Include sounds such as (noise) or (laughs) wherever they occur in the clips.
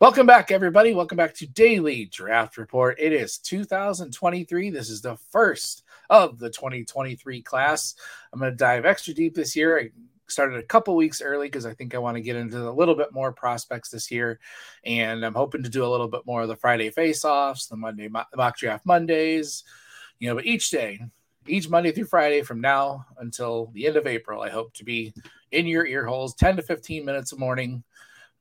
Welcome back, everybody. Welcome back to Daily Draft Report. It is 2023. This is the first of the 2023 class. I'm going to dive extra deep this year. I started a couple weeks early because I think I want to get into a little bit more prospects this year. And I'm hoping to do a little bit more of the Friday face offs, the Monday mock draft Mondays, you know, but each day, each Monday through Friday from now until the end of April, I hope to be in your ear holes 10 to 15 minutes a morning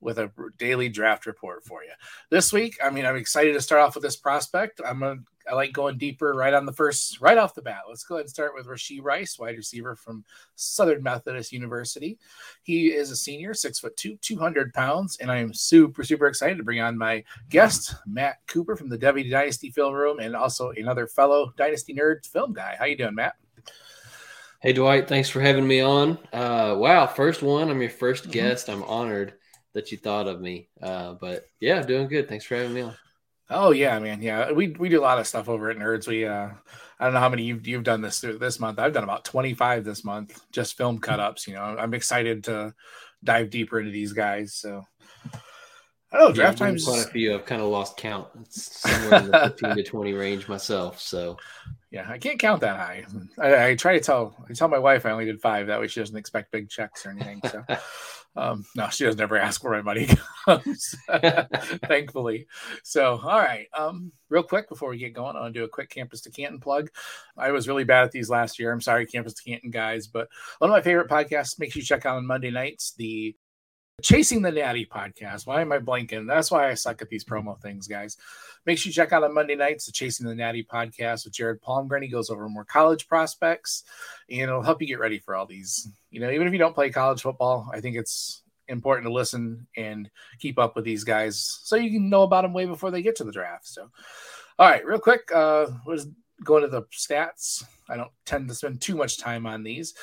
with a daily draft report for you. This week, I mean, I'm excited to start off with this prospect. I'm gonna I like going deeper right on the first, right off the bat. Let's go ahead and start with Rashee Rice, wide receiver from Southern Methodist University. He is a senior, six foot two, 200 pounds, and I am super, super excited to bring on my guest, Matt Cooper from the Devy Dynasty Film Room, and also another fellow Dynasty Nerd film guy. How you doing, Matt? Hey Dwight, thanks for having me on. Uh, wow, first one. I'm your 1st mm-hmm. guest. I'm honored that you thought of me. Uh, but yeah, doing good. Thanks for having me on. Oh yeah, man. Yeah, we we do a lot of stuff over at Nerds. We uh, I don't know how many you've you've done this through this month. I've done about twenty five this month, just film cut ups. You know, I'm excited to dive deeper into these guys. So. I don't know. Draft yeah, times. Quite a few. I've kind of lost count. It's (laughs) somewhere in the 15 to 20 range myself. So, yeah, I can't count that high. I, I, try to tell. I tell my wife I only did five. That way, she doesn't expect big checks or anything. So, (laughs) Um, no, she doesn't ever ask where my money (laughs) comes, (laughs) thankfully. So, all right. Um, real quick before we get going, I want to do a quick Campus to Canton plug. I was really bad at these last year. I'm sorry, Campus to Canton guys, but one of my favorite podcasts. Make sure you check out on Monday nights the Chasing the Natty podcast. Why am I blanking? That's why I suck at these promo things, guys. Make sure you check out on Monday nights the Chasing the Natty podcast with Jared Palmgren. He goes over more college prospects and it'll help you get ready for all these. You know, even if you don't play college football, I think it's important to listen and keep up with these guys so you can know about them way before they get to the draft. So, all right, real quick, uh, was going to the stats. I don't tend to spend too much time on these.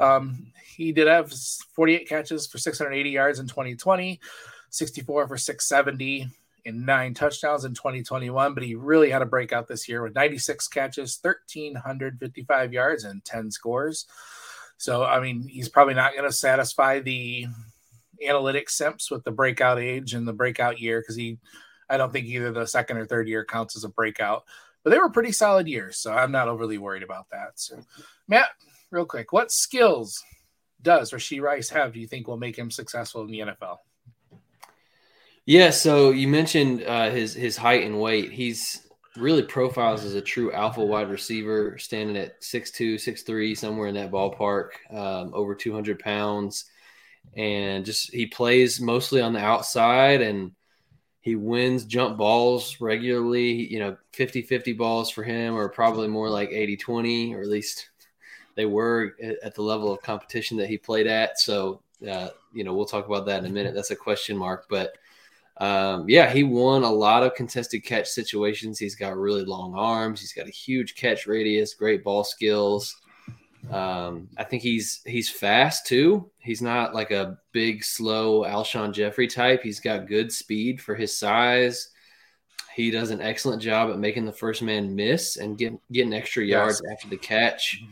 Um, he did have 48 catches for 680 yards in 2020, 64 for 670 and nine touchdowns in 2021, but he really had a breakout this year with 96 catches, 1,355 yards, and 10 scores. So, I mean, he's probably not going to satisfy the analytic simps with the breakout age and the breakout year because he, I don't think either the second or third year counts as a breakout, but they were pretty solid years. So I'm not overly worried about that. So, Matt, real quick, what skills does Rashee Rice have do you think will make him successful in the NFL? Yeah, so you mentioned uh, his his height and weight. He's really profiles as a true alpha wide receiver, standing at 6'2", 6'3", somewhere in that ballpark, um, over 200 pounds. And just he plays mostly on the outside and he wins jump balls regularly. You know, 50 50 balls for him are probably more like 80 20, or at least they were at the level of competition that he played at. So, uh, you know, we'll talk about that in a minute. That's a question mark. But um, yeah, he won a lot of contested catch situations. He's got really long arms. He's got a huge catch radius, great ball skills. Um, I think he's he's fast too. He's not like a big, slow Alshon Jeffery type. He's got good speed for his size. He does an excellent job at making the first man miss and get, getting extra yards yes. after the catch.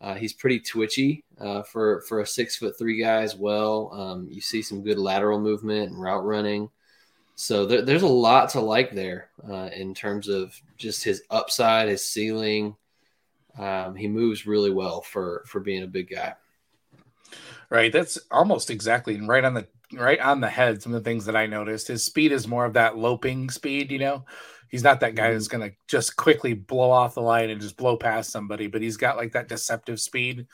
Uh, he's pretty twitchy uh, for for a six foot three guy as well. Um, you see some good lateral movement and route running. So there, there's a lot to like there uh, in terms of just his upside, his ceiling. Um, he moves really well for for being a big guy. Right, that's almost exactly right on the right on the head. Some of the things that I noticed, his speed is more of that loping speed. You know, he's not that guy mm-hmm. going to just quickly blow off the line and just blow past somebody, but he's got like that deceptive speed.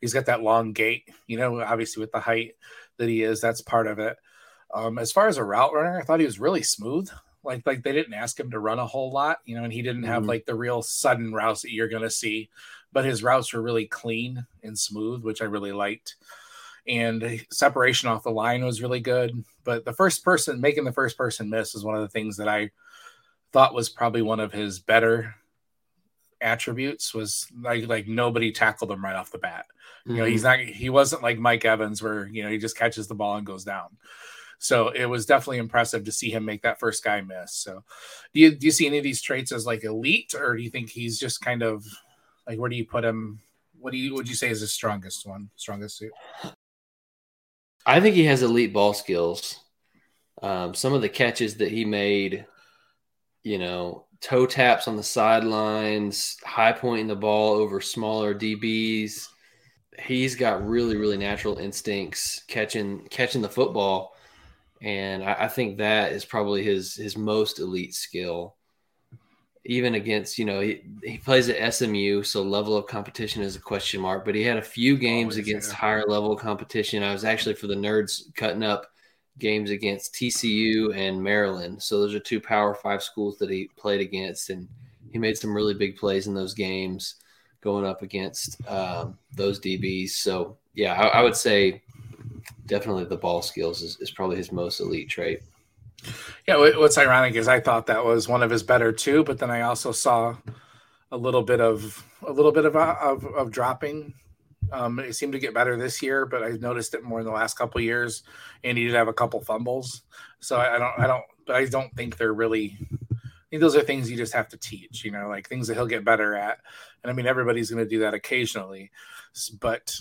He's got that long gait. You know, obviously with the height that he is, that's part of it. Um, as far as a route runner, I thought he was really smooth. Like like they didn't ask him to run a whole lot, you know, and he didn't have mm-hmm. like the real sudden routes that you're gonna see, but his routes were really clean and smooth, which I really liked. And separation off the line was really good. But the first person making the first person miss is one of the things that I thought was probably one of his better attributes was like like nobody tackled him right off the bat. You know, he's mm-hmm. not he wasn't like Mike Evans where you know he just catches the ball and goes down. So it was definitely impressive to see him make that first guy miss. So do you do you see any of these traits as like elite, or do you think he's just kind of like where do you put him? What do you would you say is his strongest one, strongest suit? I think he has elite ball skills. Um, some of the catches that he made, you know, toe taps on the sidelines, high pointing the ball over smaller DBs. He's got really, really natural instincts catching catching the football, and I, I think that is probably his his most elite skill even against you know he, he plays at SMU, so level of competition is a question mark. But he had a few games Always, against yeah. higher level competition. I was actually for the nerds cutting up games against TCU and Maryland. So those are two Power Five schools that he played against, and he made some really big plays in those games going up against um, those DBs. So yeah, I, I, would say definitely the ball skills is, is probably his most elite trait. Yeah, what's ironic is I thought that was one of his better too, but then I also saw a little bit of a little bit of of, of dropping. Um, it seemed to get better this year, but I noticed it more in the last couple years. And he did have a couple fumbles, so I, I don't, I don't, but I don't think they're really. I think those are things you just have to teach, you know, like things that he'll get better at. And I mean, everybody's going to do that occasionally, but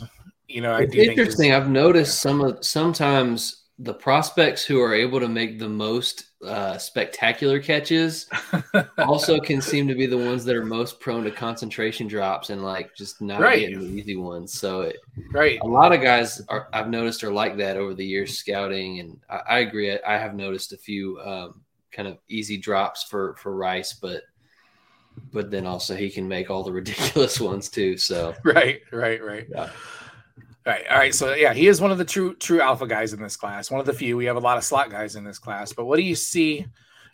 you know, I it's interesting. I've noticed some of sometimes the prospects who are able to make the most uh, spectacular catches (laughs) also can seem to be the ones that are most prone to concentration drops and like just not right. getting the easy ones. So, it, right, a lot of guys are, I've noticed are like that over the years scouting, and I, I agree. I, I, have noticed a few um, kind of easy drops for for Rice, but but then also he can make all the (laughs) ridiculous ones too. So, right, right, right. Yeah. All right, all right. So yeah, he is one of the true true alpha guys in this class. One of the few. We have a lot of slot guys in this class. But what do you see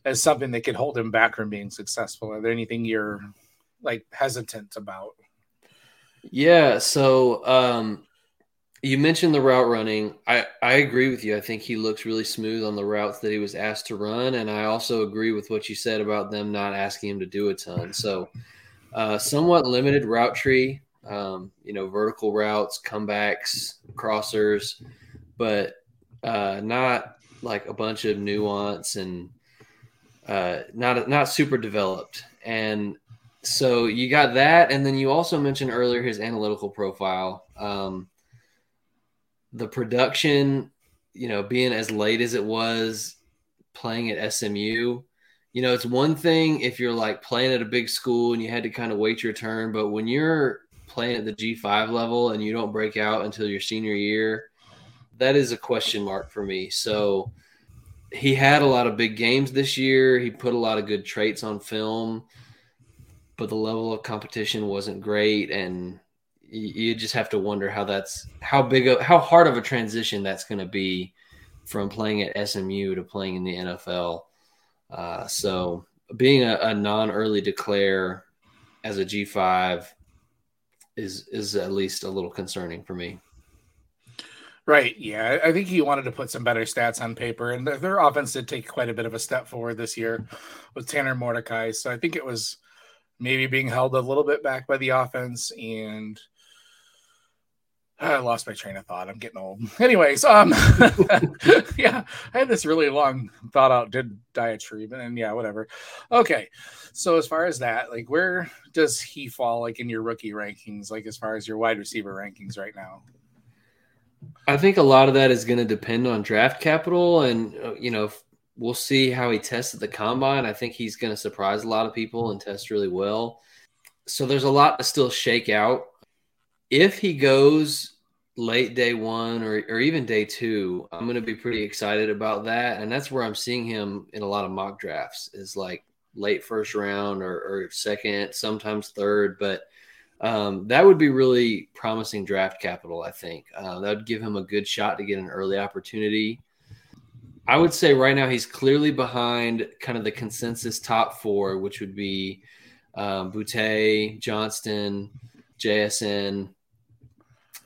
as something that could hold him back from being successful? Are there anything you're like hesitant about? Yeah. So um, you mentioned the route running. I I agree with you. I think he looks really smooth on the routes that he was asked to run, and I also agree with what you said about them not asking him to do a ton. So uh, somewhat limited route tree um, you know, vertical routes, comebacks, crossers, but uh, not like a bunch of nuance and uh, not not super developed. And so you got that, and then you also mentioned earlier his analytical profile. Um, the production, you know, being as late as it was, playing at SMU. You know, it's one thing if you're like playing at a big school and you had to kind of wait your turn, but when you're playing at the G5 level and you don't break out until your senior year, that is a question mark for me. So he had a lot of big games this year. He put a lot of good traits on film, but the level of competition wasn't great. And you just have to wonder how that's how big of how hard of a transition that's going to be from playing at SMU to playing in the NFL. Uh, so being a, a non-early declare as a G5 is is at least a little concerning for me. Right. Yeah. I think he wanted to put some better stats on paper, and their offense did take quite a bit of a step forward this year with Tanner Mordecai. So I think it was maybe being held a little bit back by the offense and (sighs) I lost my train of thought. I'm getting old. (laughs) Anyways, um, (laughs) yeah, I had this really long thought out did diatribe, and yeah, whatever. Okay, so as far as that, like, where does he fall, like, in your rookie rankings, like, as far as your wide receiver rankings right now? I think a lot of that is going to depend on draft capital, and uh, you know, we'll see how he tests at the combine. I think he's going to surprise a lot of people and test really well. So there's a lot to still shake out if he goes late day one or, or even day two, I'm going to be pretty excited about that. And that's where I'm seeing him in a lot of mock drafts is like late first round or, or second, sometimes third. But um, that would be really promising draft capital, I think. Uh, that would give him a good shot to get an early opportunity. I would say right now he's clearly behind kind of the consensus top four, which would be um, Boutte, Johnston, JSN,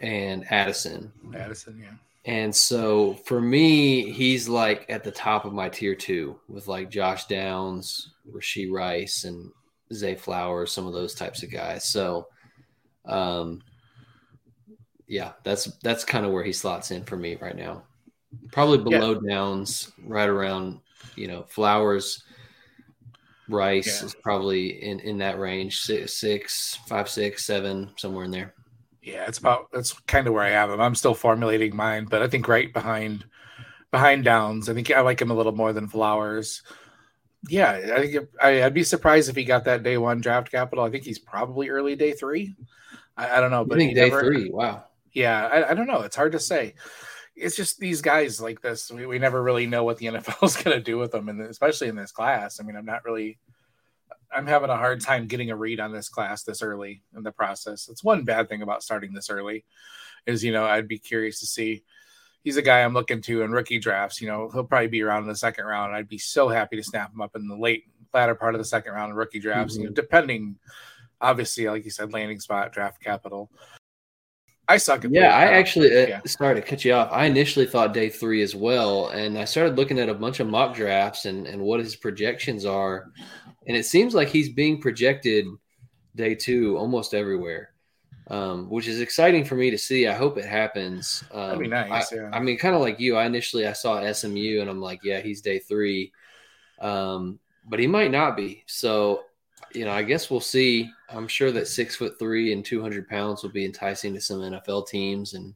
and Addison. Addison, yeah. And so for me, he's like at the top of my tier two with like Josh Downs, Rashee Rice, and Zay Flowers, some of those types of guys. So, um, yeah, that's that's kind of where he slots in for me right now. Probably below yeah. Downs, right around you know Flowers. Rice yeah. is probably in in that range, six, six, five, six, seven, somewhere in there. Yeah, it's about that's kind of where I have him. I'm still formulating mine, but I think right behind behind Downs. I think I like him a little more than Flowers. Yeah, I think I, would be surprised if he got that day one draft capital. I think he's probably early day three. I, I don't know, but day never, three. Wow. Yeah, I, I, don't know. It's hard to say. It's just these guys like this. We, we never really know what the NFL is going to do with them, and especially in this class. I mean, I'm not really. I'm having a hard time getting a read on this class this early in the process. It's one bad thing about starting this early, is you know I'd be curious to see he's a guy I'm looking to in rookie drafts. You know, he'll probably be around in the second round. I'd be so happy to snap him up in the late latter part of the second round in rookie drafts. Mm-hmm. You know, mm-hmm. depending, obviously, like you said, landing spot, draft capital. I suck at yeah. I actually uh, yeah. sorry to cut you off. I initially thought day three as well, and I started looking at a bunch of mock drafts and and what his projections are, and it seems like he's being projected day two almost everywhere um, which is exciting for me to see. I hope it happens. Um, That'd be nice. I, yeah. I mean, kind of like you. I initially I saw SMU and I'm like, yeah, he's day three, um, but he might not be. So, you know, I guess we'll see. I'm sure that six foot three and 200 pounds will be enticing to some NFL teams, and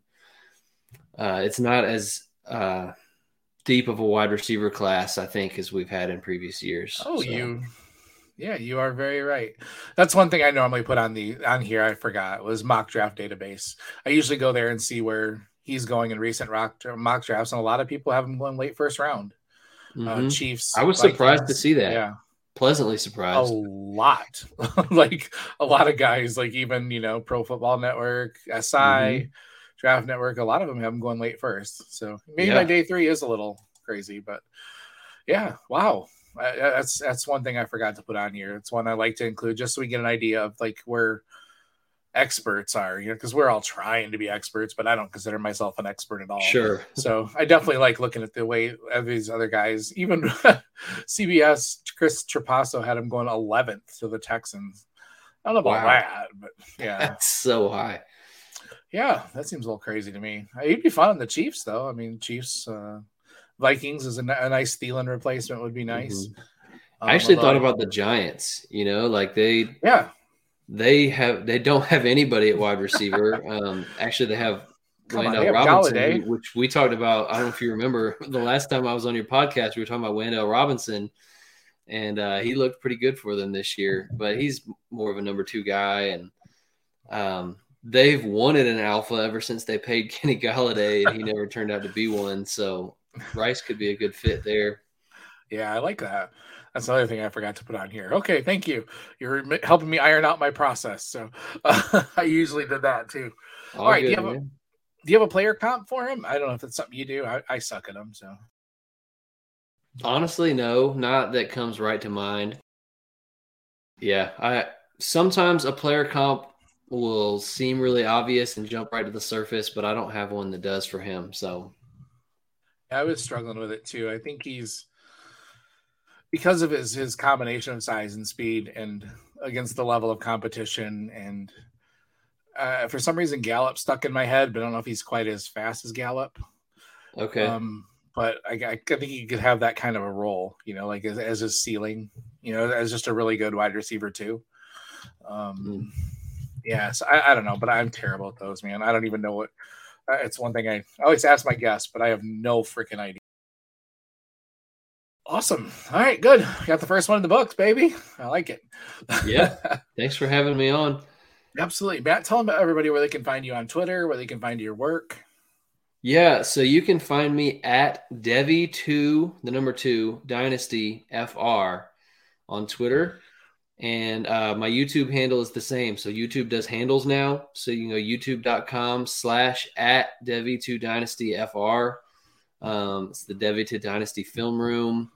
uh, it's not as uh, deep of a wide receiver class, I think, as we've had in previous years. Oh, so. you yeah, you are very right. That's one thing I normally put on the on here. I forgot was mock draft database. I usually go there and see where he's going in recent rock, mock drafts, and a lot of people have him going late first round. Uh, mm-hmm. Uh, Chiefs. I was Vikings, surprised to see that. Yeah, pleasantly surprised. A lot, (laughs) like a lot of guys, like even you know Pro Football Network, SI, mm-hmm. Draft Network. A lot of them have him going late first. So maybe yeah. my day three is a little crazy, but yeah, wow that's that's one thing I forgot to put on here. It's one I like to include just so we get an idea of like where experts are, you know, because we're all trying to be experts, but I don't consider myself an expert at all. Sure. (laughs) So I definitely like looking at the way of these other guys. Even (laughs) CBS, Chris Trapasso had him going 11th to the Texans. I don't know about wow. that, but yeah, that's so high. Yeah, that seems a little crazy to me. He'd be fun in the Chiefs, though. I mean, Chiefs. Uh, Vikings is a, a nice Thielen replacement would be nice. Mm-hmm. Um, I actually thought about the Giants. You know, like they yeah they have they don't have anybody at wide receiver. (laughs) um, actually, they have Wan'Dale Robinson, which we talked about. I don't know if you remember (laughs) the last time I was on your podcast, we were talking about Wan'Dale Robinson, and uh, he looked pretty good for them this year. But he's more of a number two guy, and um, they've wanted an alpha ever since they paid (laughs) Kenny Golladay, and he never turned out to be one. So Rice could be a good fit there. Yeah, I like that. That's another thing I forgot to put on here. Okay, thank you. You're helping me iron out my process. So uh, (laughs) I usually did that too. All, All right, good, do, you have a, do you have a player comp for him? I don't know if it's something you do. I, I suck at them. So honestly, no, not that comes right to mind. Yeah, I sometimes a player comp will seem really obvious and jump right to the surface, but I don't have one that does for him. So I was struggling with it too. I think he's because of his his combination of size and speed and against the level of competition and uh, for some reason Gallup stuck in my head, but I don't know if he's quite as fast as Gallup. Okay. Um, but I, I think he could have that kind of a role, you know, like as, as his ceiling, you know, as just a really good wide receiver too. Um, mm. yeah, so I, I don't know, but I'm terrible at those, man. I don't even know what Uh, it's one thing I, always ask my guests, but I have no freaking idea. Awesome. All right, good. Got the first one in the books, baby. I like it. yeah. (laughs) Thanks for having me on. Absolutely. Matt, tell them everybody where they can find you on Twitter, where they can find your work. Yeah, so you can find me at Devy2, the number two, Dynasty FR on Twitter. And uh, my YouTube handle is the same. So YouTube does handles now. So you can go youtube.com slash at Devy2 Dynasty FR. Um, it's the Devy2 Dynasty Film Room.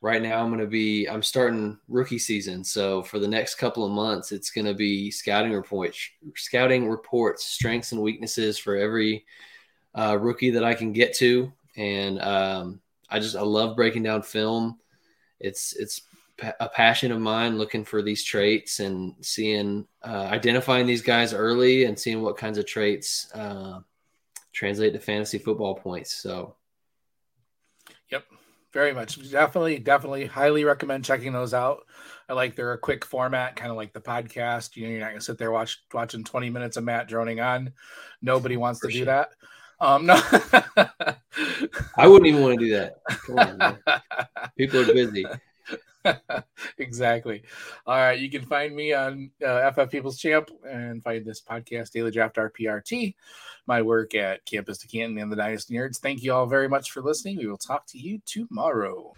Right now, I'm going to be, I'm starting rookie season. So for the next couple of months, it's going to be scouting reports, scouting reports, strengths and weaknesses for every uh, rookie that I can get to. And um, I just, I love breaking down film. It's, it's a passion of mine looking for these traits and seeing uh, identifying these guys early and seeing what kinds of traits uh, translate to fantasy football points. So yep very much. Definitely definitely highly recommend checking those out. I like they're a quick format kind of like the podcast you know you're not gonna sit there watch watching 20 minutes of matt droning on. Nobody (laughs) wants for to sure. do that. Um, no, I wouldn't even want to do that. On, (laughs) People are busy. (laughs) exactly. All right. You can find me on uh, FF People's Champ and find this podcast, Daily Draft RPRT, my work at Campus to Canton and the Dynasty Nerds. Thank you all very much for listening. We will talk to you tomorrow.